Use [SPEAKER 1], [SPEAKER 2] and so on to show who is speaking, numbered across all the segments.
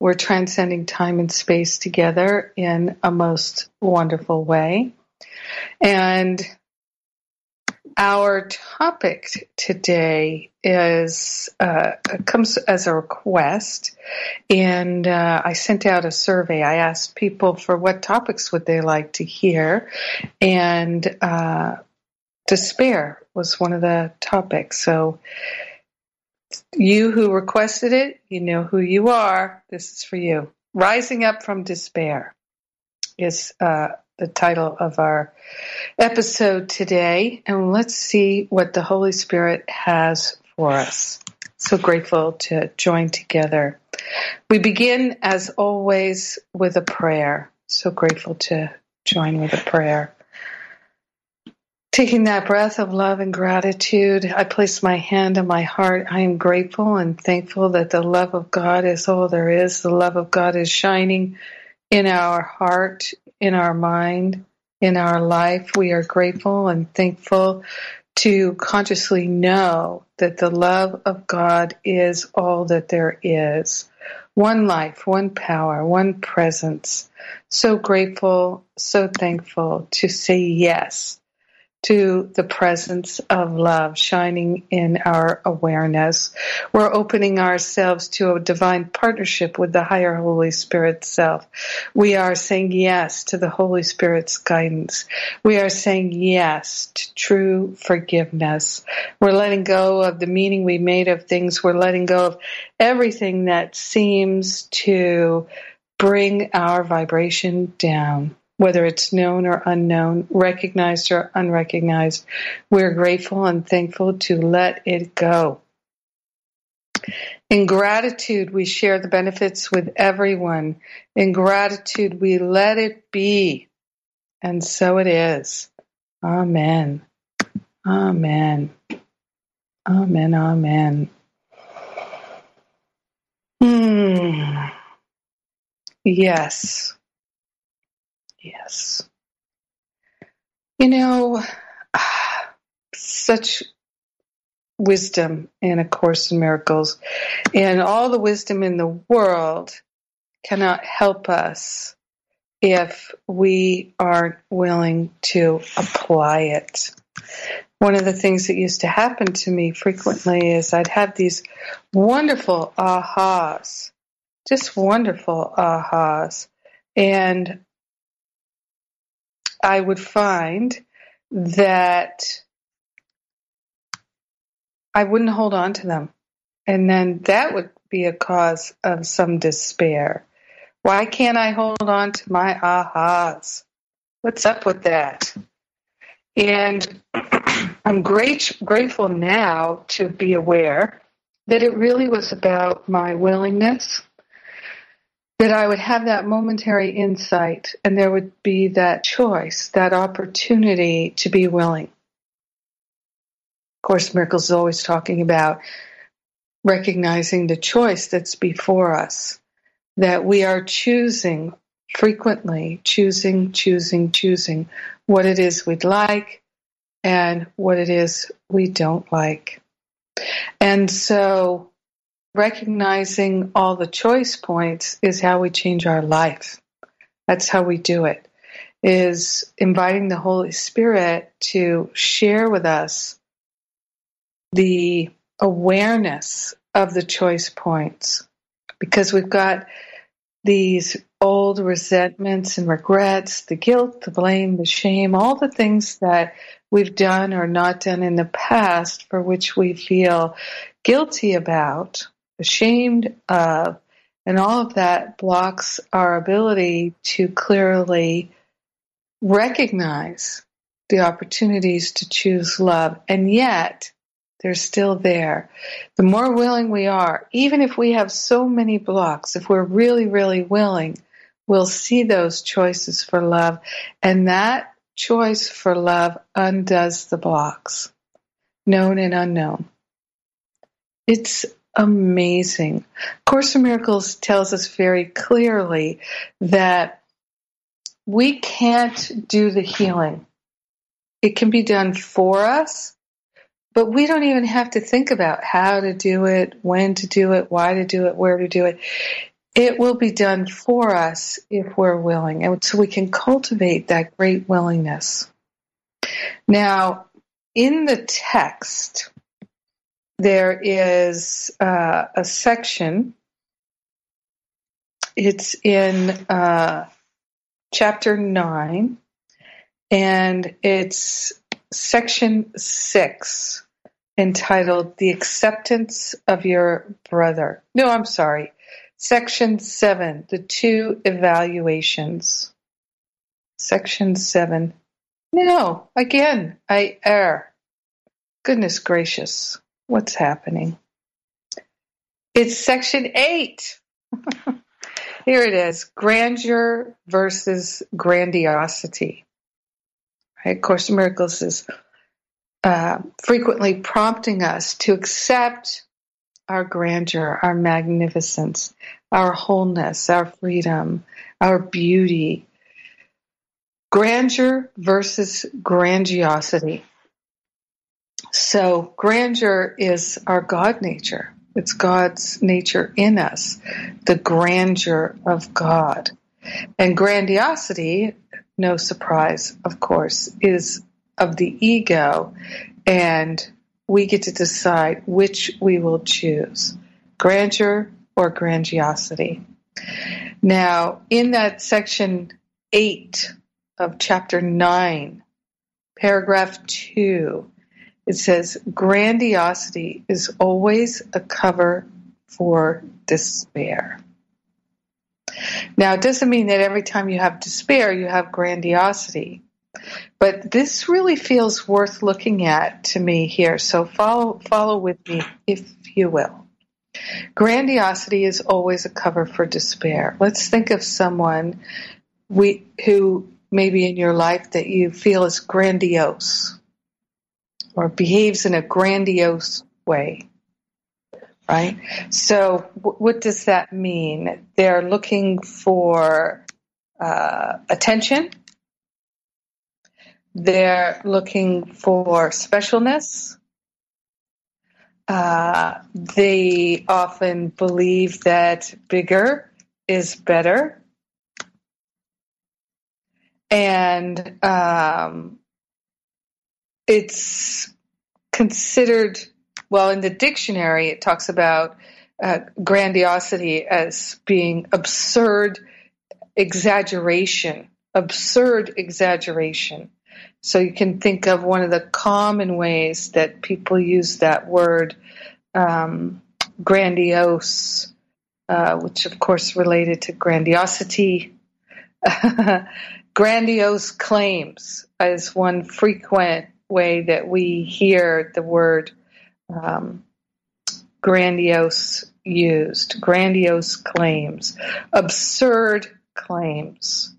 [SPEAKER 1] We're transcending time and space together in a most wonderful way. And our topic today is uh, comes as a request, and uh, I sent out a survey. I asked people for what topics would they like to hear, and uh, despair was one of the topics. So you who requested it, you know who you are. This is for you. Rising Up from Despair is uh, the title of our episode today. And let's see what the Holy Spirit has for us. So grateful to join together. We begin, as always, with a prayer. So grateful to join with a prayer. Taking that breath of love and gratitude, I place my hand on my heart. I am grateful and thankful that the love of God is all there is. The love of God is shining in our heart, in our mind, in our life. We are grateful and thankful to consciously know that the love of God is all that there is. One life, one power, one presence. So grateful, so thankful to say yes to the presence of love shining in our awareness. We're opening ourselves to a divine partnership with the higher Holy Spirit self. We are saying yes to the Holy Spirit's guidance. We are saying yes to true forgiveness. We're letting go of the meaning we made of things. We're letting go of everything that seems to bring our vibration down whether it's known or unknown, recognized or unrecognized. We're grateful and thankful to let it go. In gratitude, we share the benefits with everyone. In gratitude, we let it be. And so it is. Amen. Amen. Amen. Amen. Hmm. Yes. Yes. You know, such wisdom in A Course in Miracles, and all the wisdom in the world cannot help us if we aren't willing to apply it. One of the things that used to happen to me frequently is I'd have these wonderful ahas, just wonderful ahas. And I would find that I wouldn't hold on to them. And then that would be a cause of some despair. Why can't I hold on to my ahas? What's up with that? And I'm great, grateful now to be aware that it really was about my willingness that I would have that momentary insight and there would be that choice, that opportunity to be willing. Of Course Miracles is always talking about recognizing the choice that's before us, that we are choosing frequently, choosing, choosing, choosing what it is we'd like and what it is we don't like. And so recognizing all the choice points is how we change our life. That's how we do it. Is inviting the Holy Spirit to share with us the awareness of the choice points because we've got these old resentments and regrets, the guilt, the blame, the shame, all the things that we've done or not done in the past for which we feel guilty about ashamed of, and all of that blocks our ability to clearly recognize the opportunities to choose love. And yet, they're still there. The more willing we are, even if we have so many blocks, if we're really, really willing, we'll see those choices for love. And that choice for love undoes the blocks, known and unknown. It's amazing. Course in Miracles tells us very clearly that we can't do the healing. It can be done for us, but we don't even have to think about how to do it, when to do it, why to do it, where to do it. It will be done for us if we're willing. And so we can cultivate that great willingness. Now, in the text, there is uh, a section. It's in uh, chapter 9, and it's section 6 entitled The Acceptance of Your Brother. No, I'm sorry. Section 7 The Two Evaluations. Section 7. No, again, I err. Goodness gracious. What's happening? It's section eight. Here it is grandeur versus grandiosity. Right? Course in Miracles is uh, frequently prompting us to accept our grandeur, our magnificence, our wholeness, our freedom, our beauty. Grandeur versus grandiosity. So grandeur is our God nature. It's God's nature in us, the grandeur of God. And grandiosity, no surprise, of course, is of the ego, and we get to decide which we will choose grandeur or grandiosity. Now, in that section 8 of chapter 9, paragraph 2, it says, grandiosity is always a cover for despair. Now, it doesn't mean that every time you have despair, you have grandiosity. But this really feels worth looking at to me here. So follow, follow with me, if you will. Grandiosity is always a cover for despair. Let's think of someone we, who maybe in your life that you feel is grandiose or behaves in a grandiose way. Right? So, w- what does that mean? They're looking for uh, attention, they're looking for specialness. Uh, they often believe that bigger is better. And um, it's considered, well, in the dictionary, it talks about uh, grandiosity as being absurd exaggeration, absurd exaggeration. So you can think of one of the common ways that people use that word, um, grandiose, uh, which of course related to grandiosity. grandiose claims is one frequent way that we hear the word um, grandiose used, grandiose claims, absurd claims.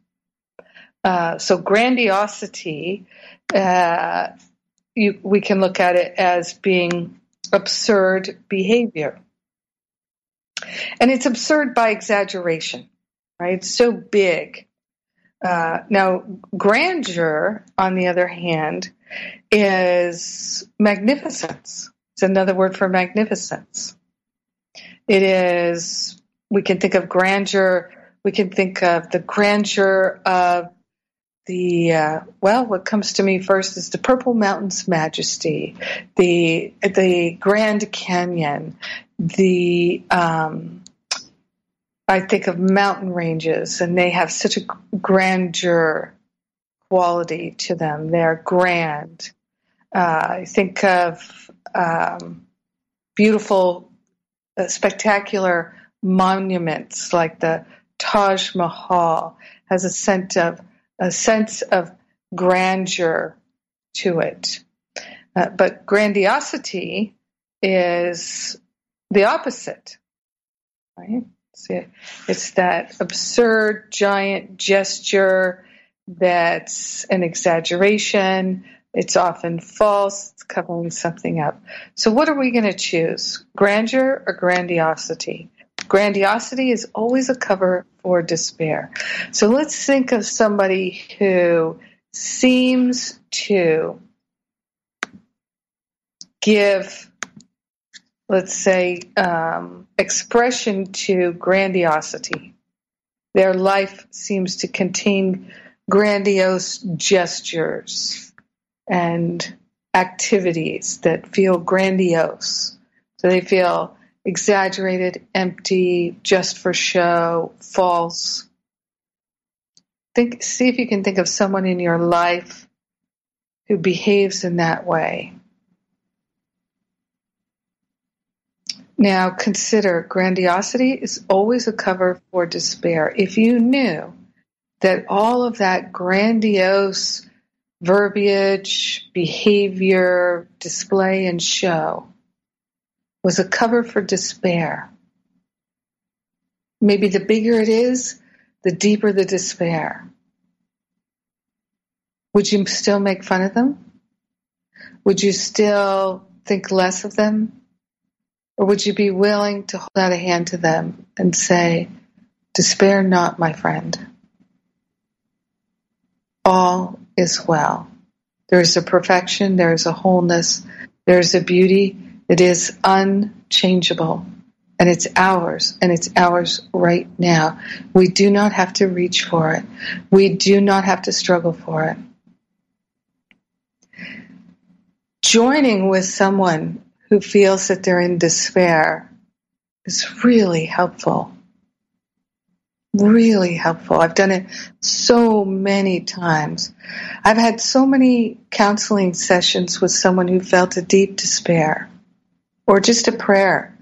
[SPEAKER 1] Uh, so grandiosity, uh, you, we can look at it as being absurd behavior. And it's absurd by exaggeration, right? It's so big. Uh, now, grandeur, on the other hand, is magnificence. It's another word for magnificence. It is, we can think of grandeur, we can think of the grandeur of the uh, well, what comes to me first is the Purple Mountains Majesty, the the Grand Canyon, the um, I think of mountain ranges, and they have such a grandeur quality to them. They're grand. Uh, I think of um, beautiful, uh, spectacular monuments like the Taj Mahal has a sense of a sense of grandeur to it. Uh, but grandiosity is the opposite. Right? See, it's that absurd giant gesture that's an exaggeration. It's often false. It's covering something up. So, what are we going to choose? Grandeur or grandiosity? Grandiosity is always a cover for despair. So, let's think of somebody who seems to give, let's say, um, expression to grandiosity. Their life seems to contain grandiose gestures and activities that feel grandiose. So they feel exaggerated, empty, just for show, false. Think, see if you can think of someone in your life who behaves in that way. Now consider grandiosity is always a cover for despair. If you knew that all of that grandiose verbiage, behavior, display, and show was a cover for despair. Maybe the bigger it is, the deeper the despair. Would you still make fun of them? Would you still think less of them? Or would you be willing to hold out a hand to them and say, Despair not, my friend all is well. There is a perfection, there is a wholeness, there is a beauty that is unchangeable. And it's ours, and it's ours right now. We do not have to reach for it. We do not have to struggle for it. Joining with someone who feels that they're in despair is really helpful really helpful. I've done it so many times. I've had so many counseling sessions with someone who felt a deep despair or just a prayer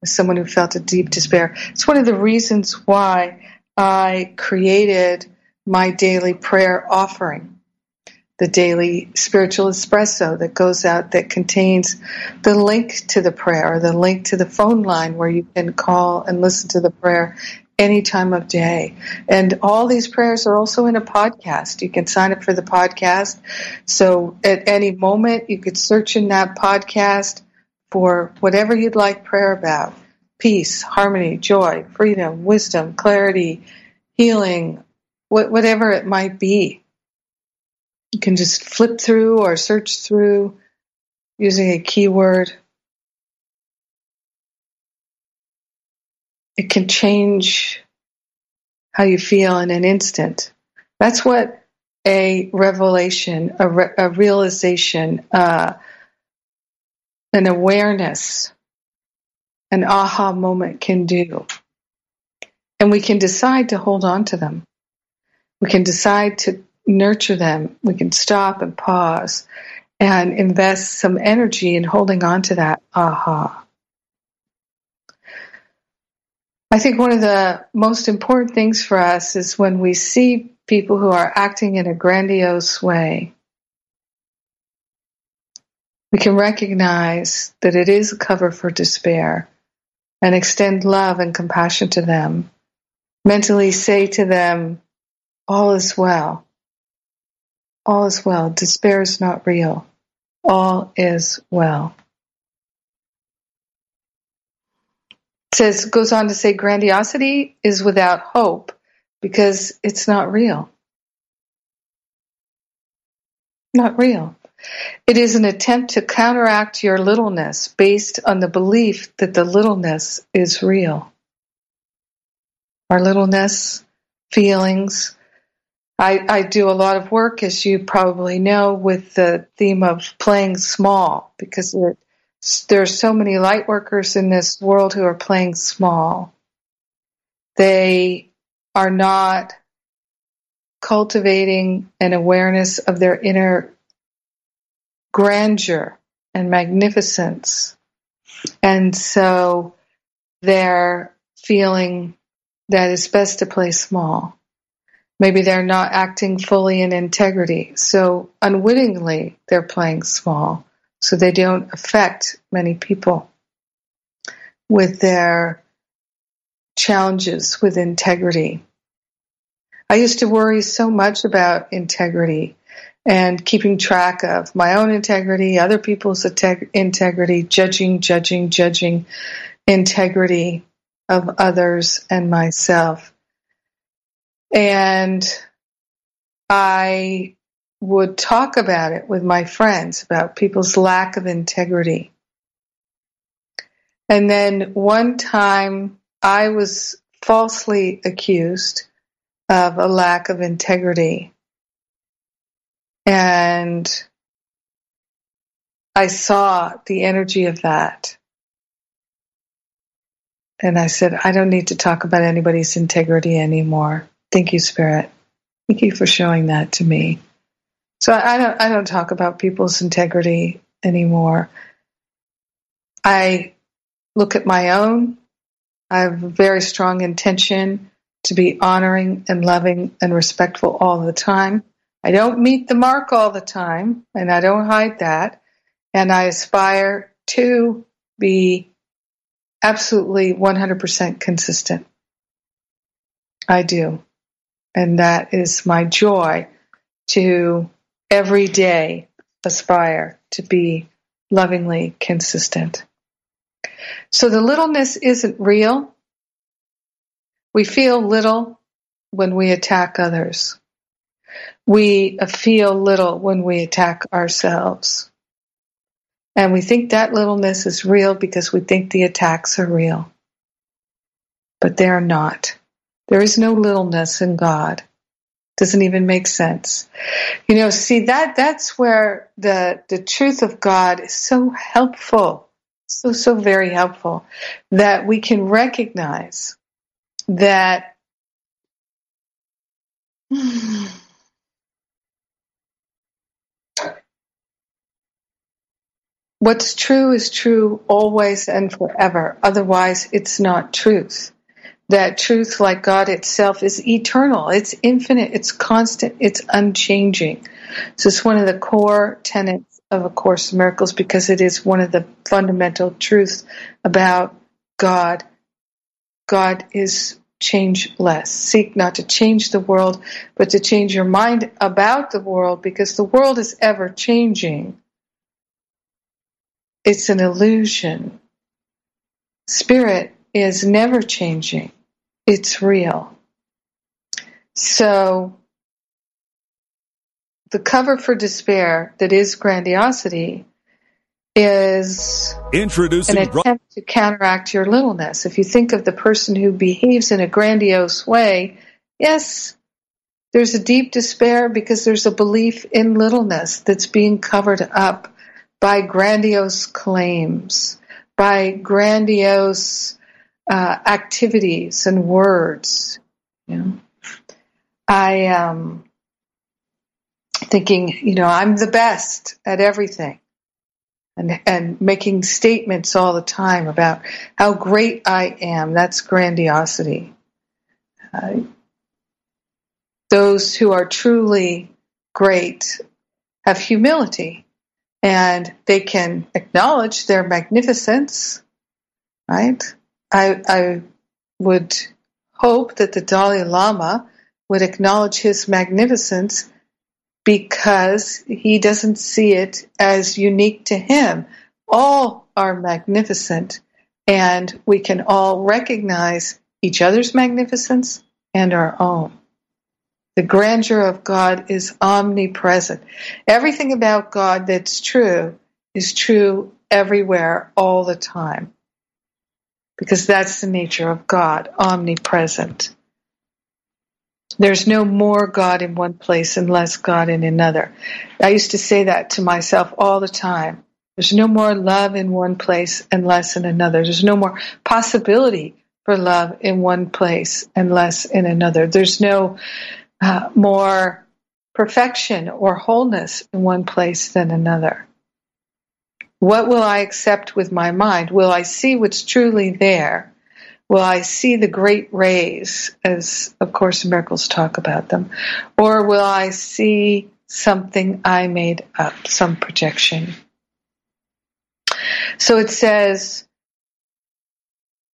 [SPEAKER 1] with someone who felt a deep despair. It's one of the reasons why I created my daily prayer offering. The daily spiritual espresso that goes out that contains the link to the prayer or the link to the phone line where you can call and listen to the prayer any time of day. And all these prayers are also in a podcast. You can sign up for the podcast. So at any moment, you could search in that podcast for whatever you'd like prayer about peace, harmony, joy, freedom, wisdom, clarity, healing, whatever it might be. You can just flip through or search through using a keyword it can change how you feel in an instant. That's what a revelation, a, re- a realization, uh, an awareness, an aha moment can do. And we can decide to hold on to them. We can decide to nurture them. We can stop and pause and invest some energy in holding on to that aha. I think one of the most important things for us is when we see people who are acting in a grandiose way, we can recognize that it is a cover for despair and extend love and compassion to them. Mentally say to them, All is well. All is well. Despair is not real. All is well. Says goes on to say grandiosity is without hope because it's not real. Not real. It is an attempt to counteract your littleness based on the belief that the littleness is real. Our littleness, feelings. I, I do a lot of work, as you probably know, with the theme of playing small because it there are so many light workers in this world who are playing small. They are not cultivating an awareness of their inner grandeur and magnificence. And so they're feeling that it's best to play small. Maybe they're not acting fully in integrity. So unwittingly, they're playing small so they don't affect many people with their challenges with integrity. I used to worry so much about integrity and keeping track of my own integrity, other people's integrity, judging, judging, judging integrity of others and myself. And I would talk about it with my friends about people's lack of integrity. And then one time I was falsely accused of a lack of integrity. And I saw the energy of that. And I said, I don't need to talk about anybody's integrity anymore. Thank you, Spirit. Thank you for showing that to me. So I don't I don't talk about people's integrity anymore. I look at my own. I have a very strong intention to be honoring and loving and respectful all the time. I don't meet the mark all the time, and I don't hide that. And I aspire to be absolutely 100% consistent. I do. And that is my joy to every day aspire to be lovingly consistent. So the littleness isn't real. We feel little when we attack others. We feel little when we attack ourselves. And we think that littleness is real because we think the attacks are real. But they are not. There is no littleness in God. Doesn't even make sense. You know, see that that's where the the truth of God is so helpful. So so very helpful that we can recognize that What's true is true always and forever. Otherwise, it's not truth. That truth, like God itself, is eternal. It's infinite. It's constant. It's unchanging. So it's one of the core tenets of A Course in Miracles because it is one of the fundamental truths about God. God is changeless. Seek not to change the world, but to change your mind about the world because the world is ever changing. It's an illusion. Spirit is never changing. It's real. So the cover for despair that is grandiosity is
[SPEAKER 2] Introducing
[SPEAKER 1] an attempt to counteract your littleness. If you think of the person who behaves in a grandiose way, yes, there's a deep despair because there's a belief in littleness that's being covered up by grandiose claims, by grandiose uh, activities and words. You know? I am um, thinking, you know, I'm the best at everything. And, and making statements all the time about how great I am. That's grandiosity. Uh, those who are truly great have humility and they can acknowledge their magnificence, right? I, I would hope that the Dalai Lama would acknowledge his magnificence because he doesn't see it as unique to him. All are magnificent, and we can all recognize each other's magnificence and our own. The grandeur of God is omnipresent. Everything about God that's true is true everywhere, all the time. Because that's the nature of God, omnipresent. There's no more God in one place and less God in another. I used to say that to myself all the time. There's no more love in one place and less in another. There's no more possibility for love in one place and less in another. There's no uh, more perfection or wholeness in one place than another. What will I accept with my mind? Will I see what's truly there? Will I see the great rays, as of course miracles talk about them? Or will I see something I made up, some projection? So it says,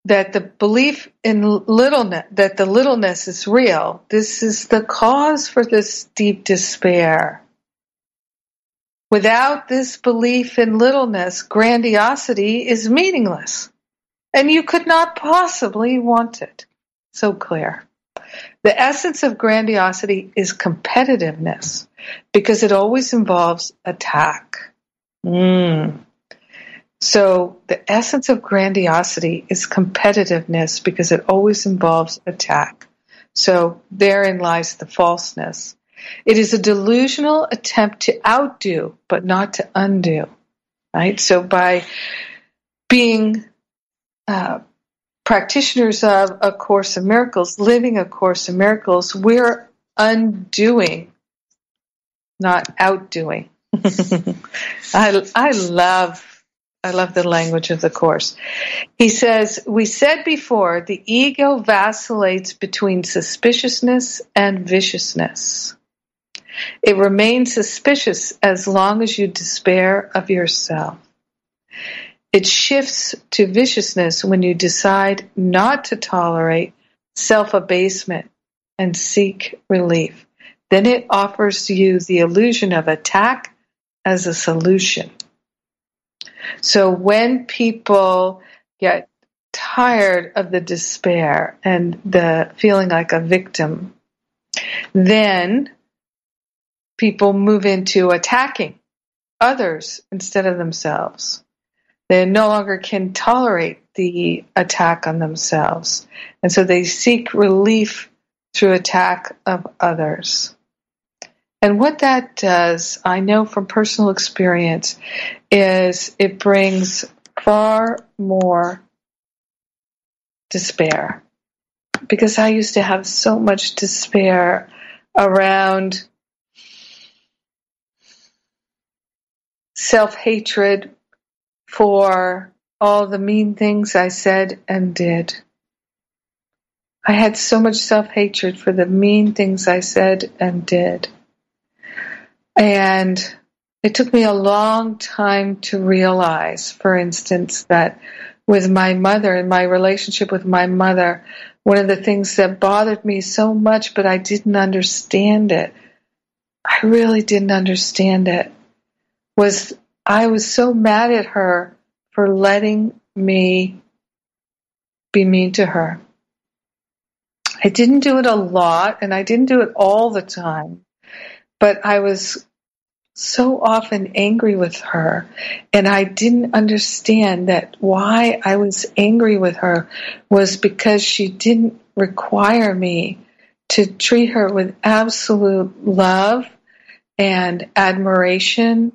[SPEAKER 1] that the belief in littleness, that the littleness is real, this is the cause for this deep despair. Without this belief in littleness, grandiosity is meaningless, and you could not possibly want it. So clear. The essence of grandiosity is competitiveness because it always involves attack. Mm. So the essence of grandiosity is competitiveness because it always involves attack. So therein lies the falseness. It is a delusional attempt to outdo, but not to undo. Right? So by being uh, practitioners of A Course in Miracles, living A Course in Miracles, we're undoing, not outdoing. I, I love I love the language of the Course. He says, We said before, the ego vacillates between suspiciousness and viciousness. It remains suspicious as long as you despair of yourself. It shifts to viciousness when you decide not to tolerate self abasement and seek relief. Then it offers you the illusion of attack as a solution. So when people get tired of the despair and the feeling like a victim, then people move into attacking others instead of themselves. They no longer can tolerate the attack on themselves. And so they seek relief through attack of others. And what that does, I know from personal experience, is it brings far more despair. Because I used to have so much despair around self hatred for all the mean things I said and did. I had so much self hatred for the mean things I said and did. And it took me a long time to realize, for instance, that with my mother and my relationship with my mother, one of the things that bothered me so much, but I didn't understand it, I really didn't understand it, was I was so mad at her for letting me be mean to her. I didn't do it a lot and I didn't do it all the time, but I was so often angry with her and I didn't understand that why I was angry with her was because she didn't require me to treat her with absolute love and admiration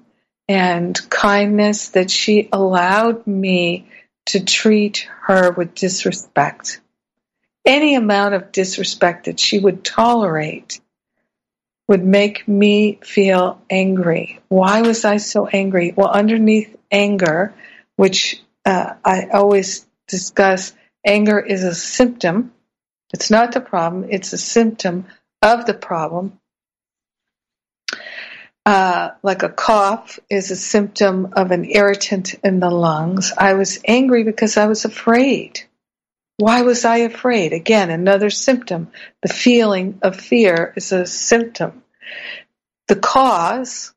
[SPEAKER 1] and kindness that she allowed me to treat her with disrespect. Any amount of disrespect that she would tolerate would make me feel angry. Why was I so angry? Well, underneath anger, which uh, I always discuss, anger is a symptom. It's not the problem, it's a symptom of the problem. Uh, like a cough is a symptom of an irritant in the lungs. I was angry because I was afraid. Why was I afraid? Again, another symptom. The feeling of fear is a symptom. The cause,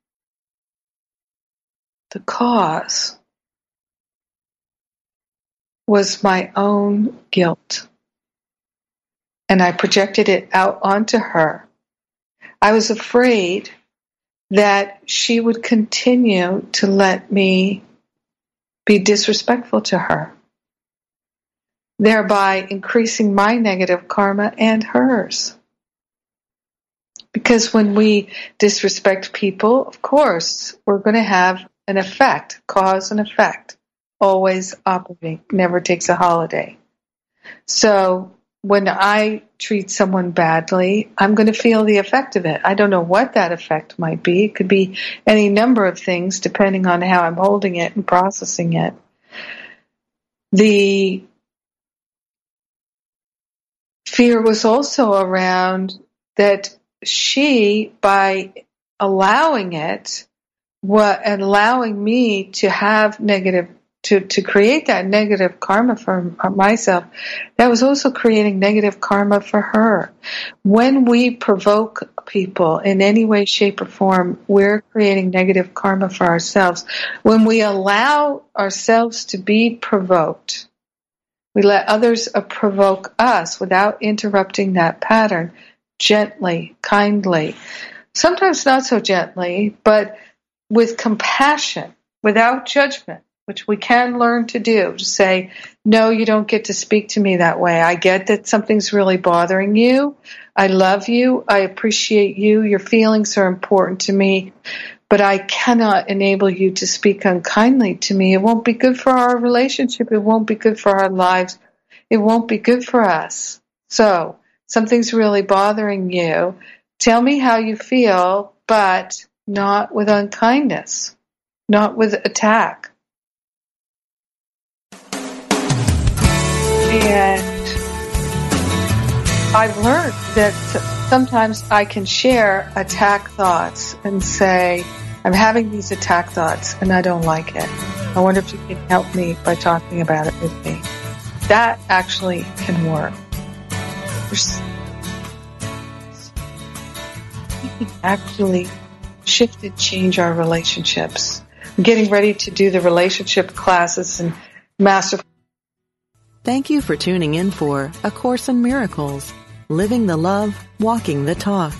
[SPEAKER 1] the cause was my own guilt. And I projected it out onto her. I was afraid that she would continue to let me be disrespectful to her thereby increasing my negative karma and hers. Because when we disrespect people, of course, we're going to have an effect, cause and effect, always operating, never takes a holiday. So when I treat someone badly, I'm going to feel the effect of it. I don't know what that effect might be. It could be any number of things depending on how I'm holding it and processing it. The fear was also around that she, by allowing it, what allowing me to have negative to, to create that negative karma for myself, that was also creating negative karma for her. When we provoke people in any way, shape, or form, we're creating negative karma for ourselves. When we allow ourselves to be provoked, we let others provoke us without interrupting that pattern gently, kindly, sometimes not so gently, but with compassion, without judgment which we can learn to do, to say, no, you don't get to speak to me that way. I get that something's really bothering you. I love you. I appreciate you. Your feelings are important to me, but I cannot enable you to speak unkindly to me. It won't be good for our relationship. It won't be good for our lives. It won't be good for us. So, something's really bothering you. Tell me how you feel, but not with unkindness, not with attack. And I've learned that sometimes I can share attack thoughts and say, I'm having these attack thoughts and I don't like it. I wonder if you can help me by talking about it with me. That actually can work. We can actually shift and change our relationships. I'm getting ready to do the relationship classes and master
[SPEAKER 3] Thank you for tuning in for A Course in Miracles Living the Love, Walking the Talk.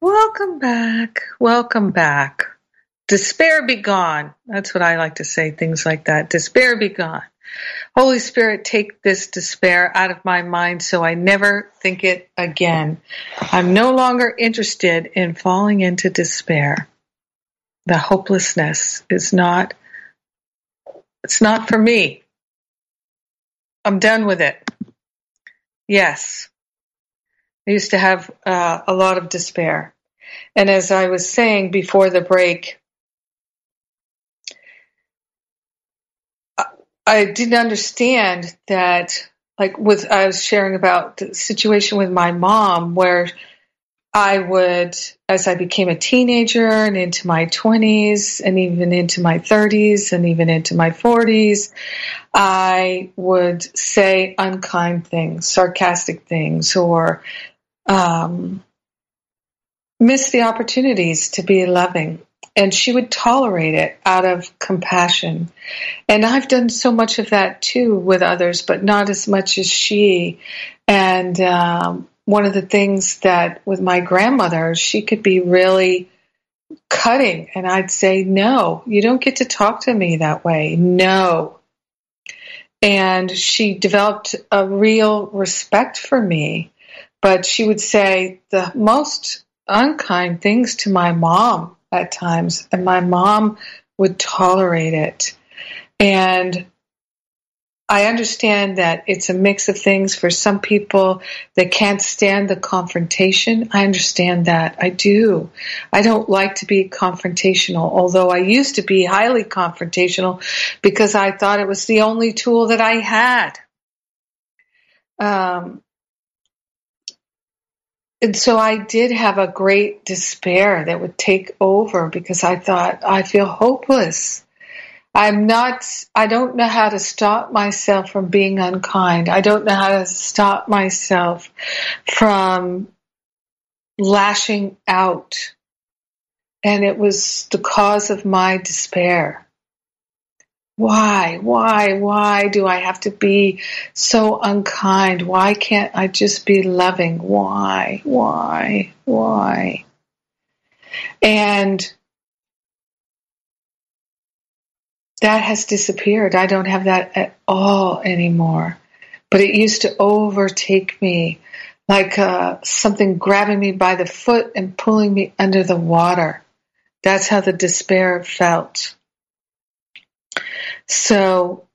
[SPEAKER 1] Welcome back. Welcome back. Despair be gone. That's what I like to say, things like that. Despair be gone. Holy Spirit, take this despair out of my mind so I never think it again. I'm no longer interested in falling into despair the hopelessness is not it's not for me. I'm done with it. Yes. I used to have uh, a lot of despair. And as I was saying before the break, I didn't understand that, like, with I was sharing about the situation with my mom, where I would, as I became a teenager and into my 20s and even into my 30s and even into my 40s, I would say unkind things, sarcastic things, or um, miss the opportunities to be loving. And she would tolerate it out of compassion. And I've done so much of that too with others, but not as much as she. And um, one of the things that with my grandmother, she could be really cutting, and I'd say, No, you don't get to talk to me that way. No. And she developed a real respect for me, but she would say the most unkind things to my mom at times, and my mom would tolerate it. And I understand that it's a mix of things for some people that can't stand the confrontation. I understand that. I do. I don't like to be confrontational, although I used to be highly confrontational because I thought it was the only tool that I had. Um, and so I did have a great despair that would take over because I thought, I feel hopeless. I'm not, I don't know how to stop myself from being unkind. I don't know how to stop myself from lashing out. And it was the cause of my despair. Why, why, why do I have to be so unkind? Why can't I just be loving? Why, why, why? And that has disappeared. I don't have that at all anymore. But it used to overtake me like uh, something grabbing me by the foot and pulling me under the water. That's how the despair felt. So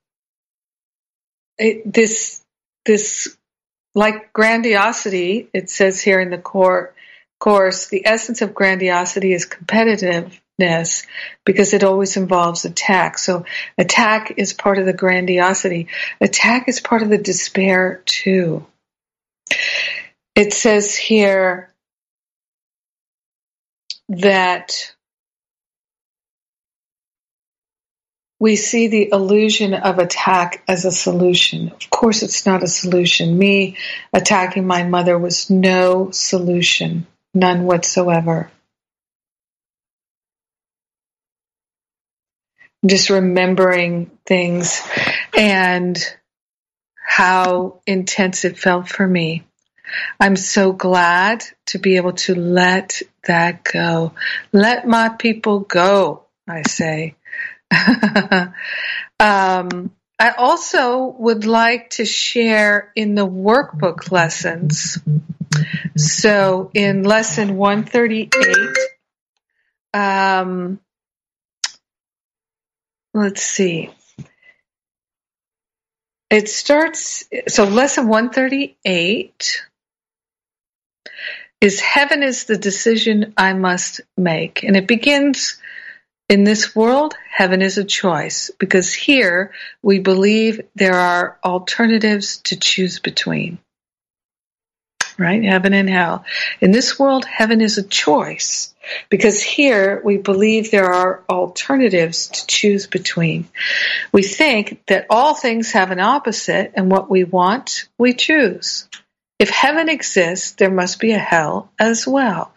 [SPEAKER 1] it, this this like grandiosity, it says here in the core course, the essence of grandiosity is competitive because it always involves attack. So attack is part of the grandiosity. Attack is part of the despair too. It says here, that we see the illusion of attack as a solution. Of course, it's not a solution. Me attacking my mother was no solution, none whatsoever. Just remembering things and how intense it felt for me. I'm so glad to be able to let that go. Let my people go, I say. um, I also would like to share in the workbook lessons. So in lesson 138, um, let's see. It starts, so lesson 138 is heaven is the decision I must make. And it begins in this world, heaven is a choice because here we believe there are alternatives to choose between. Right? Heaven and hell. In this world, heaven is a choice because here we believe there are alternatives to choose between. We think that all things have an opposite and what we want, we choose. If heaven exists, there must be a hell as well.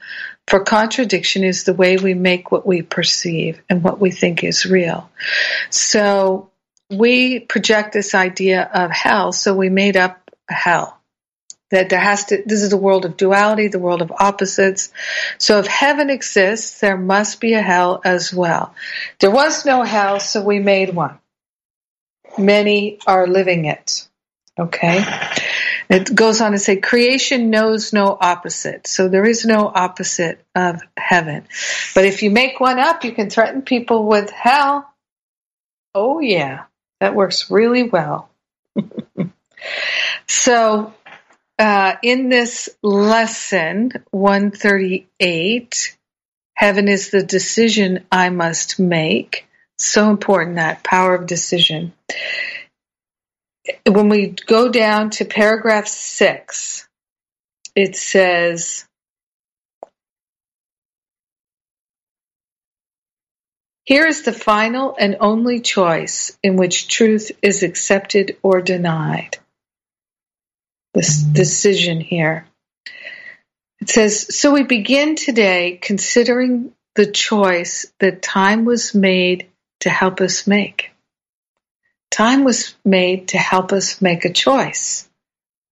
[SPEAKER 1] For contradiction is the way we make what we perceive and what we think is real. So we project this idea of hell, so we made up a hell. That there has to, this is the world of duality, the world of opposites. So if heaven exists, there must be a hell as well. There was no hell, so we made one. Many are living it. Okay? It goes on to say, creation knows no opposite. So there is no opposite of heaven. But if you make one up, you can threaten people with hell. Oh, yeah, that works really well. so uh, in this lesson 138, heaven is the decision I must make. So important that power of decision when we go down to paragraph six, it says, Here is the final and only choice in which truth is accepted or denied. This decision here. It says, So we begin today considering the choice that time was made to help us make. Time was made to help us make a choice,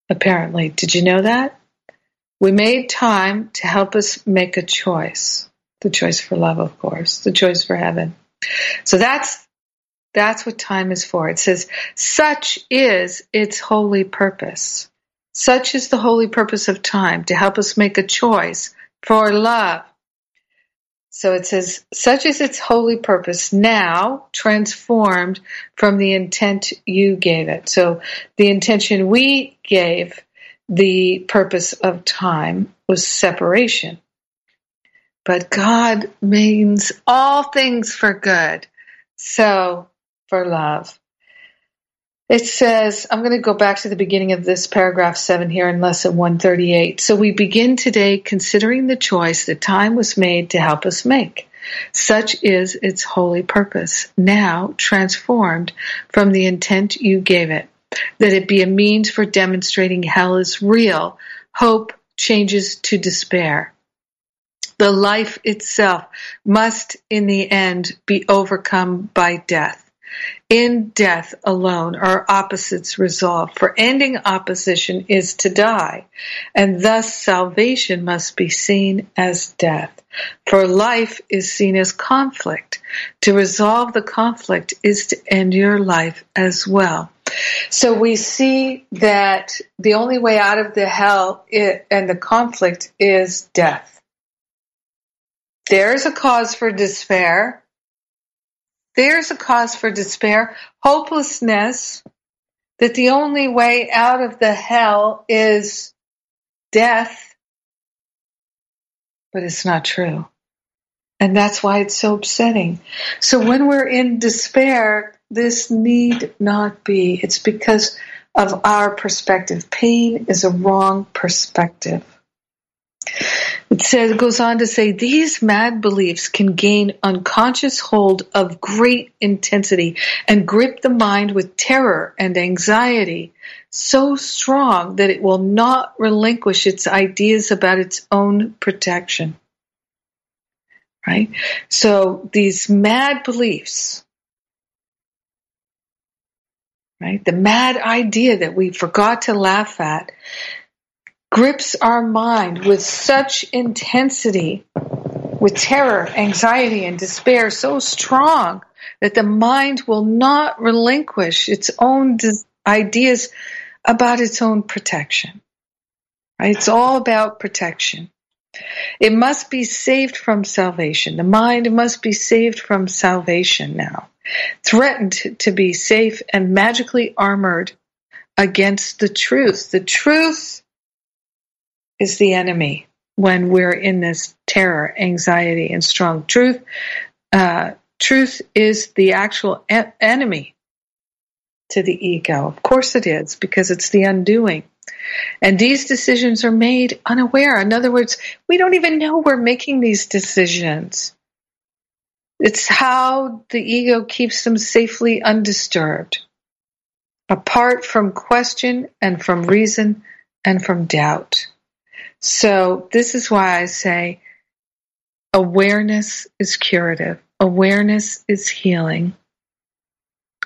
[SPEAKER 1] apparently. Did you know that? We made time to help us make a choice. The choice for love, of course, the choice for heaven. So that's that's what time is for. It says, such is its holy purpose. Such is the holy purpose of time to help us make a choice for love, so it says, such is its holy purpose, now transformed from the intent you gave it. So the intention we gave the purpose of time was separation. But God means all things for good. So for love. It says, I'm going to go back to the beginning of this paragraph 7 here in lesson 138. So we begin today considering the choice that time was made to help us make. Such is its holy purpose, now transformed from the intent you gave it, that it be a means for demonstrating hell is real, hope changes to despair. The life itself must in the end be overcome by death. In death alone are opposites resolved, for ending opposition is to die, and thus salvation must be seen as death. For life is seen as conflict. To resolve the conflict is to end your life as well. So we see that the only way out of the hell and the conflict is death. There's a cause for despair there's a cause for despair, hopelessness, that the only way out of the hell is death. But it's not true. And that's why it's so upsetting. So when we're in despair, this need not be. It's because of our perspective. Pain is a wrong perspective. It says, goes on to say, these mad beliefs can gain unconscious hold of great intensity and grip the mind with terror and anxiety so strong that it will not relinquish its ideas about its own protection. Right? So these mad beliefs, right? The mad idea that we forgot to laugh at grips our mind with such intensity, with terror, anxiety, and despair so strong that the mind will not relinquish its own ideas about its own protection. It's all about protection. It must be saved from salvation. The mind must be saved from salvation now, threatened to be safe and magically armored against the truth. The truth is the enemy when we're in this terror, anxiety, and strong truth. Uh, truth is the actual enemy to the ego. Of course it is, because it's the undoing. And these decisions are made unaware. In other words, we don't even know we're making these decisions. It's how the ego keeps them safely undisturbed, apart from question and from reason and from doubt. So, this is why I say awareness is curative, awareness is healing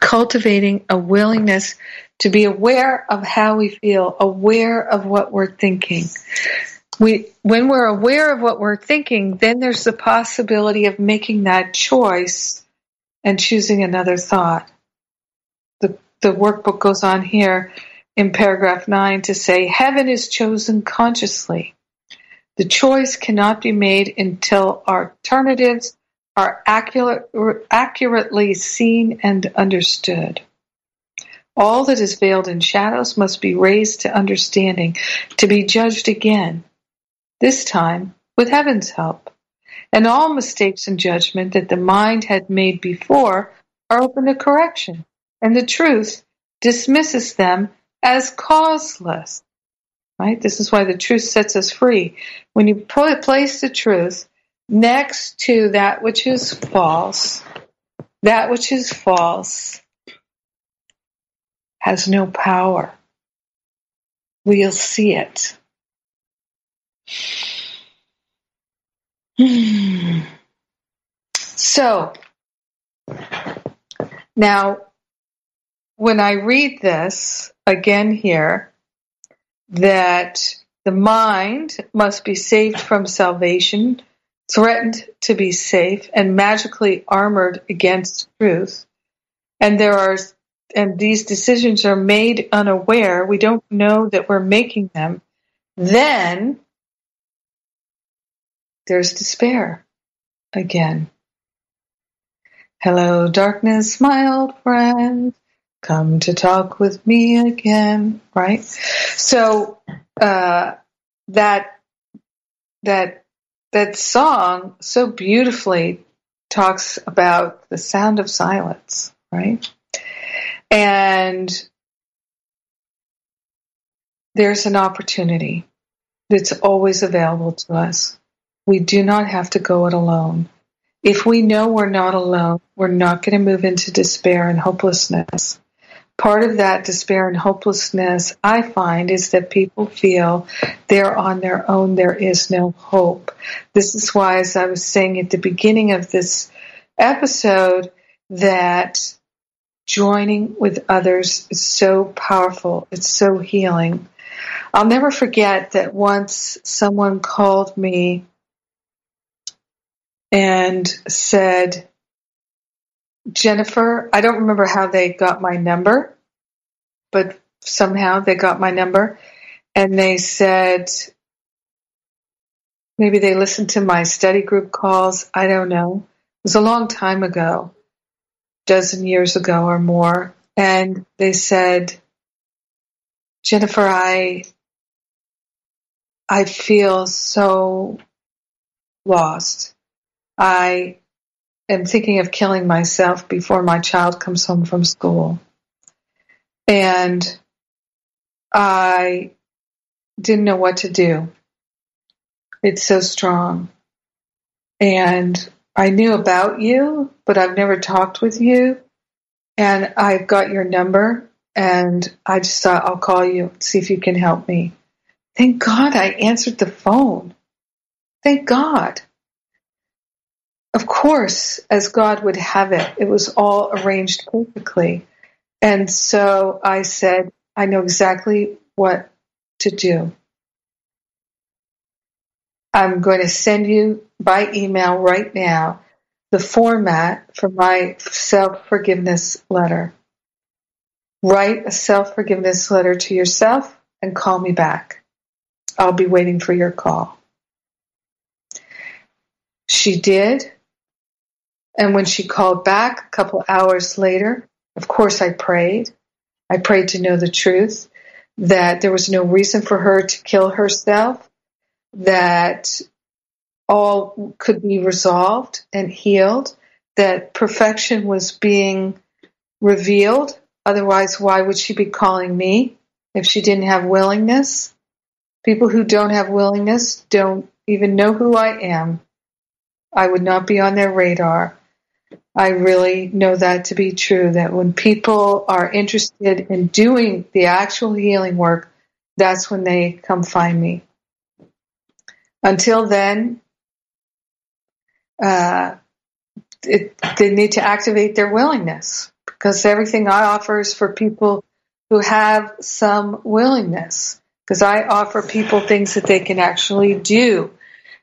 [SPEAKER 1] cultivating a willingness to be aware of how we feel, aware of what we're thinking. We, when we're aware of what we're thinking, then there's the possibility of making that choice and choosing another thought. The, the workbook goes on here in paragraph nine to say, heaven is chosen consciously. The choice cannot be made until alternatives are accurate, accurately seen and understood. All that is veiled in shadows must be raised to understanding, to be judged again, this time with heaven's help. And all mistakes in judgment that the mind had made before are open to correction, and the truth dismisses them as causeless. Right? This is why the truth sets us free. When you place the truth next to that which is false, that which is false has no power. We'll see it. So, now, when I read this again here, that the mind must be saved from salvation threatened to be safe and magically armored against truth. And there are and these decisions are made unaware, we don't know that we're making them, then there's despair again. Hello, darkness, my old friend. Come to talk with me again, right? So, uh, that, that that song so beautifully talks about the sound of silence, right? And there's an opportunity that's always available to us. We do not have to go it alone. If we know we're not alone, we're not going to move into despair and hopelessness part of that despair and hopelessness I find is that people feel they're on their own, there is no hope. This is why, as I was saying at the beginning of this episode, that joining with others is so powerful, it's so healing. I'll never forget that once someone called me and said, Jennifer, I don't remember how they got my number, but somehow they got my number and they said, maybe they listened to my study group calls. I don't know. It was a long time ago, dozen years ago or more. And they said, Jennifer, I, I feel so lost. I am thinking of killing myself before my child comes home from school. And I didn't know what to do. It's so strong. And I knew about you, but I've never talked with you. And I've got your number, and I just thought I'll call you, see if you can help me. Thank God I answered the phone. Thank God. Of course, as God would have it, it was all arranged perfectly. And so I said, I know exactly what to do. I'm going to send you by email right now the format for my self forgiveness letter. Write a self forgiveness letter to yourself and call me back. I'll be waiting for your call. She did. And when she called back a couple hours later, of course I prayed. I prayed to know the truth, that there was no reason for her to kill herself, that all could be resolved and healed, that perfection was being revealed. Otherwise, why would she be calling me if she didn't have willingness? People who don't have willingness don't even know who I am. I would not be on their radar. I really know that to be true that when people are interested in doing the actual healing work, that's when they come find me. Until then, uh, it, they need to activate their willingness because everything I offer is for people who have some willingness. Because I offer people things that they can actually do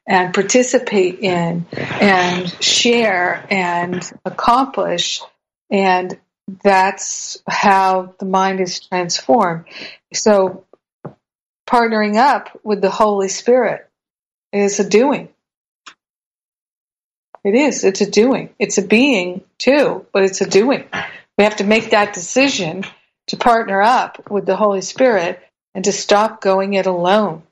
[SPEAKER 1] and participate in and share and accomplish. And that's how the mind is transformed. So partnering up with the Holy Spirit is a doing. It is. It's a doing. It's a being too, but it's a doing. We have to make that decision to partner up with the Holy Spirit and to stop going it alone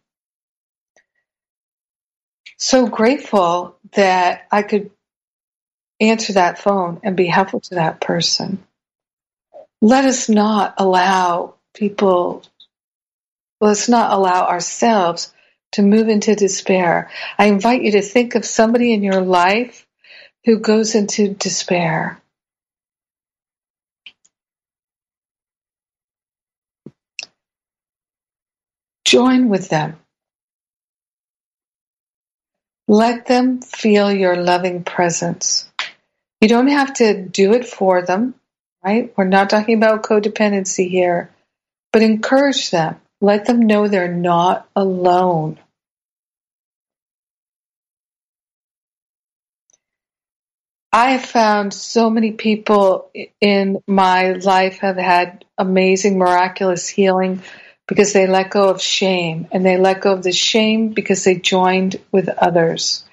[SPEAKER 1] so grateful that I could answer that phone and be helpful to that person. Let us not allow people, let's not allow ourselves to move into despair. I invite you to think of somebody in your life who goes into despair. Join with them. Let them feel your loving presence. You don't have to do it for them, right? We're not talking about codependency here, but encourage them. Let them know they're not alone. I have found so many people in my life have had amazing, miraculous healing because they let go of shame and they let go of the shame because they joined with others.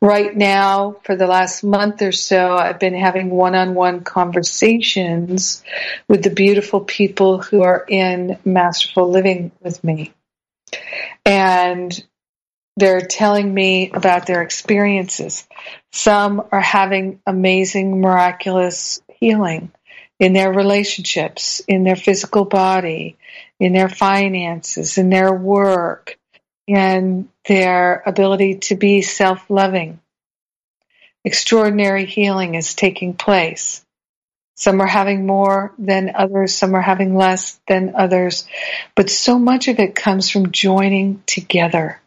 [SPEAKER 1] Right now, for the last month or so, I've been having one on one conversations with the beautiful people who are in Masterful Living with me. And they're telling me about their experiences. Some are having amazing, miraculous healing in their relationships, in their physical body, in their finances, in their work, in their ability to be self loving. Extraordinary healing is taking place. Some are having more than others, some are having less than others, but so much of it comes from joining together,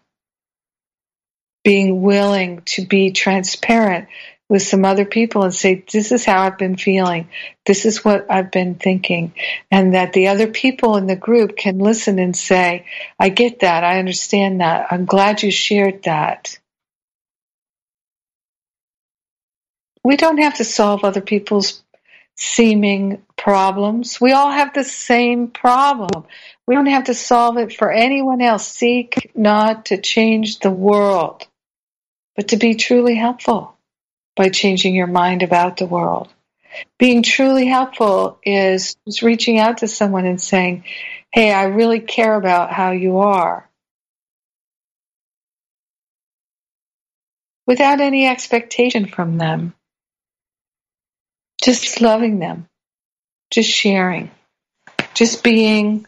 [SPEAKER 1] being willing to be transparent with some other people and say, This is how I've been feeling. This is what I've been thinking. And that the other people in the group can listen and say, I get that. I understand that. I'm glad you shared that. We don't have to solve other people's seeming problems. We all have the same problem. We don't have to solve it for anyone else. Seek not to change the world, but to be truly helpful by changing your mind about the world. Being truly helpful is just reaching out to someone and saying, Hey, I really care about how you are. Without any expectation from them. Just loving them. Just sharing. Just being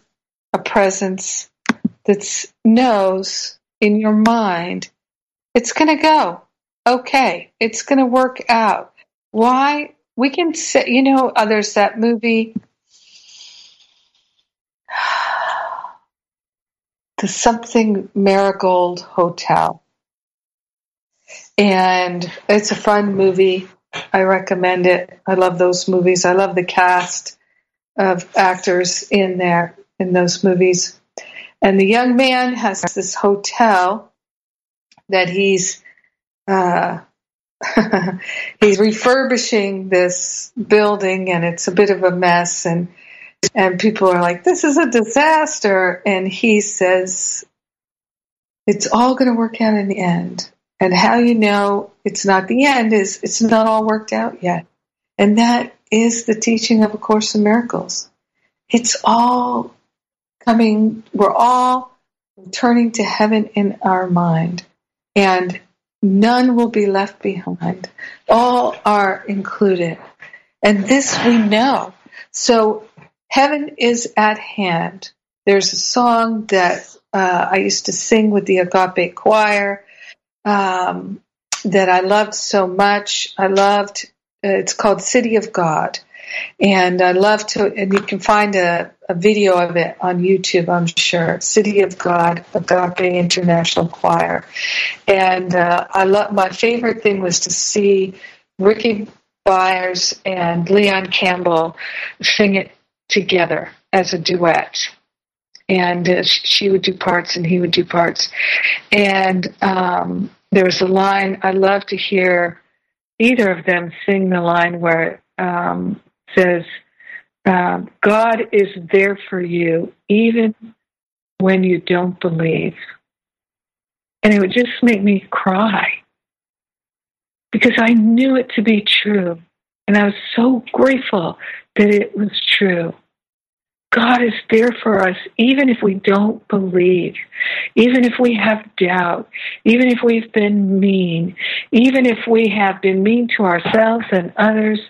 [SPEAKER 1] a presence that knows in your mind It's going to go. Okay. It's going to work out. Why? We can say, you know, uh, there's that movie, the something Marigold Hotel. And it's a fun movie. I recommend it. I love those movies. I love the cast of actors in there in those movies. And the young man has this hotel that he's uh, he's refurbishing this building, and it's a bit of a mess. And and people are like, "This is a disaster," and he says, "It's all going to work out in the end." And how you know it's not the end is it's not all worked out yet. And that is the teaching of A Course in Miracles. It's all coming, we're all returning to heaven in our mind, and none will be left behind. All are included. And this we know. So heaven is at hand. There's a song that uh, I used to sing with the Agape Choir um, that I loved so much. I loved, uh, it's called City of God. And I love to, and you can find a, a video of it on YouTube, I'm sure. City of God, Agape International Choir. And uh, I love, my favorite thing was to see Rickie Byars and Leon Campbell sing it together as a duet and uh, she would do parts and he would do parts. And um, there was a line I love to hear either of them sing the line where um, says, um, "God is there for you even when you don't believe," and it would just make me cry because I knew it to be true, and I was so grateful that it was true. God is there for us, even if we don't believe, even if we have doubt, even if we've been mean, even if we have been mean to ourselves and others,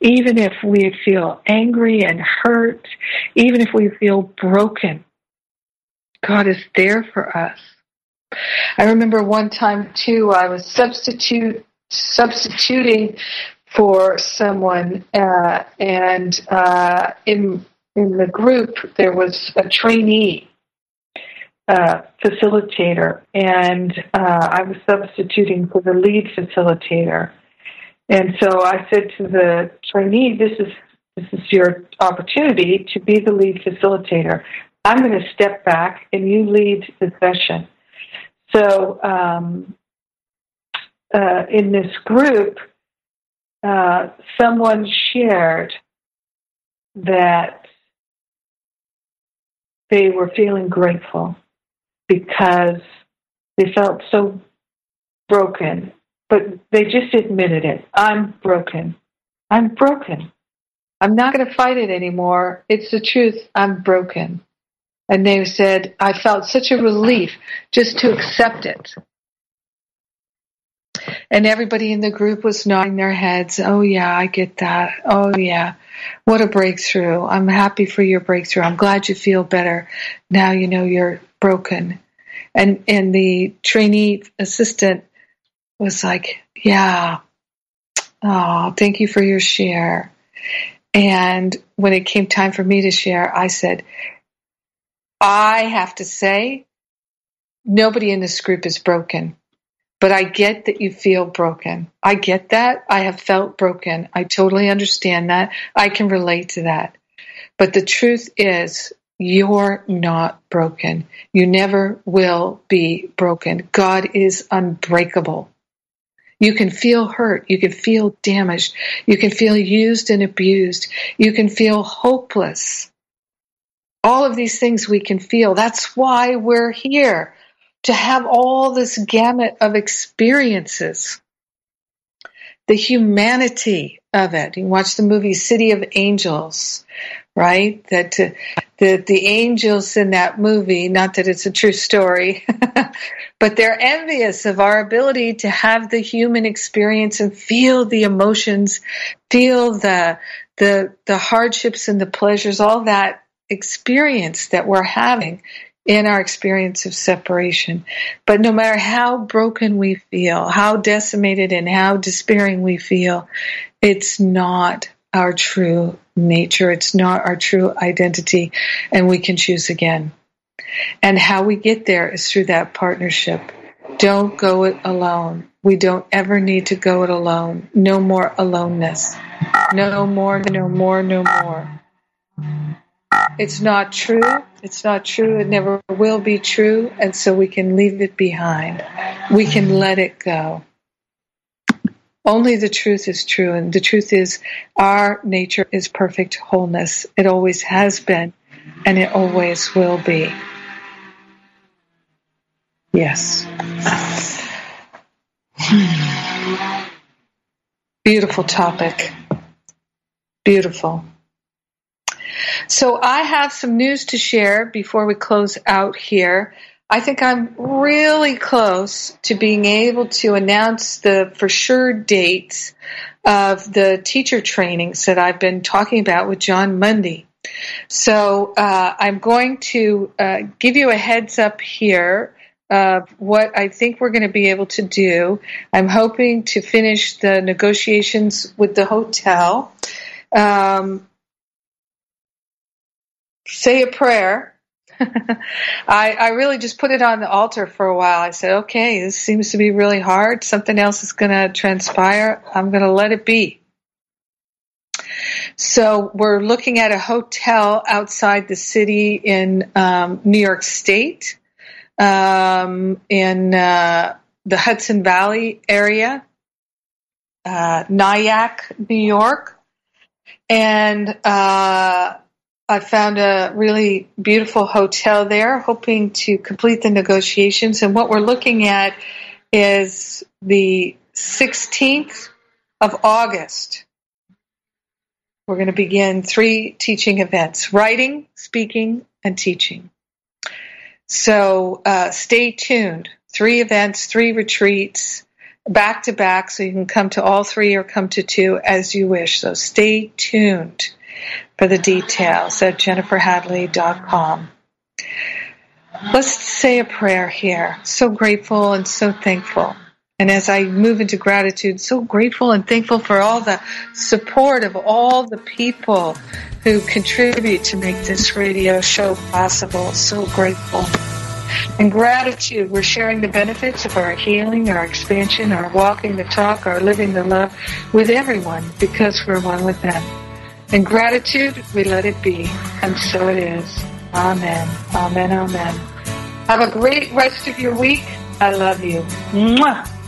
[SPEAKER 1] even if we feel angry and hurt, even if we feel broken. God is there for us. I remember one time too, I was substitute substituting for someone, uh, and uh, in in the group, there was a trainee uh, facilitator, and uh, I was substituting for the lead facilitator. And so I said to the trainee, "This is this is your opportunity to be the lead facilitator. I'm going to step back, and you lead the session." So um, uh, in this group, uh, someone shared that they were feeling grateful because they felt so broken, but they just admitted it. I'm broken. I'm broken. I'm not going to fight it anymore. It's the truth. I'm broken. And they said, I felt such a relief just to accept it. And everybody in the group was nodding their heads. Oh, yeah, I get that. Oh, yeah. What a breakthrough. I'm happy for your breakthrough. I'm glad you feel better. Now you know you're broken. And and the trainee assistant was like, Yeah. Oh, thank you for your share. And when it came time for me to share, I said, I have to say, nobody in this group is broken. But I get that you feel broken. I get that. I have felt broken. I totally understand that. I can relate to that. But the truth is, you're not broken. You never will be broken. God is unbreakable. You can feel hurt. You can feel damaged. You can feel used and abused. You can feel hopeless. All of these things we can feel. That's why we're here to have all this gamut of experiences, the humanity of it. You watch the movie City of Angels, right? That uh, the the angels in that movie, not that it's a true story, but they're envious of our ability to have the human experience and feel the emotions, feel the the the hardships and the pleasures, all that experience that we're having in our experience of separation. But no matter how broken we feel, how decimated and how despairing we feel, it's not our true nature. It's not our true identity, and we can choose again. And how we get there is through that partnership. Don't go it alone. We don't ever need to go it alone. No more aloneness. No more, no more, no more. It's not true. It's not true. It never will be true. And so we can leave it behind. We can let it go. Only the truth is true. And the truth is, our nature is perfect wholeness. It always has been, and it always will be. Yes. Hmm. Beautiful topic. Beautiful. So I have some news to share before we close out here. I think I'm really close to being able to announce the for sure dates of the teacher trainings that I've been talking about with Jon Mundy. So uh, I'm going to uh, give you a heads up here of what I think we're going to be able to do. I'm hoping to finish the negotiations with the hotel. Um, say a prayer. I, I really just put it on the altar for a while. I said, okay, this seems to be really hard. Something else is going to transpire. I'm going to let it be. So we're looking at a hotel outside the city in um, New York State, um, in uh, the Hudson Valley area, uh, Nyack, New York. And uh, I found a really beautiful hotel there, hoping to complete the negotiations. And what we're looking at is the 16th of August. We're going to begin three teaching events writing, speaking, and teaching. So uh, stay tuned. Three events, three retreats, back to back, so you can come to all three or come to two as you wish. So stay tuned for the details at jenniferhadley.com. Let's say a prayer here. So grateful and so thankful. And as I move into gratitude, so grateful and thankful for all the support of all the people who contribute to make this radio show possible. So grateful. And gratitude, we're sharing the benefits of our healing, our expansion, our walking the talk, our living the love with everyone because we're one with them. In gratitude, we let it be, and so it is. Amen. Amen. Amen. Have a great rest of your week. I love you. Mwah.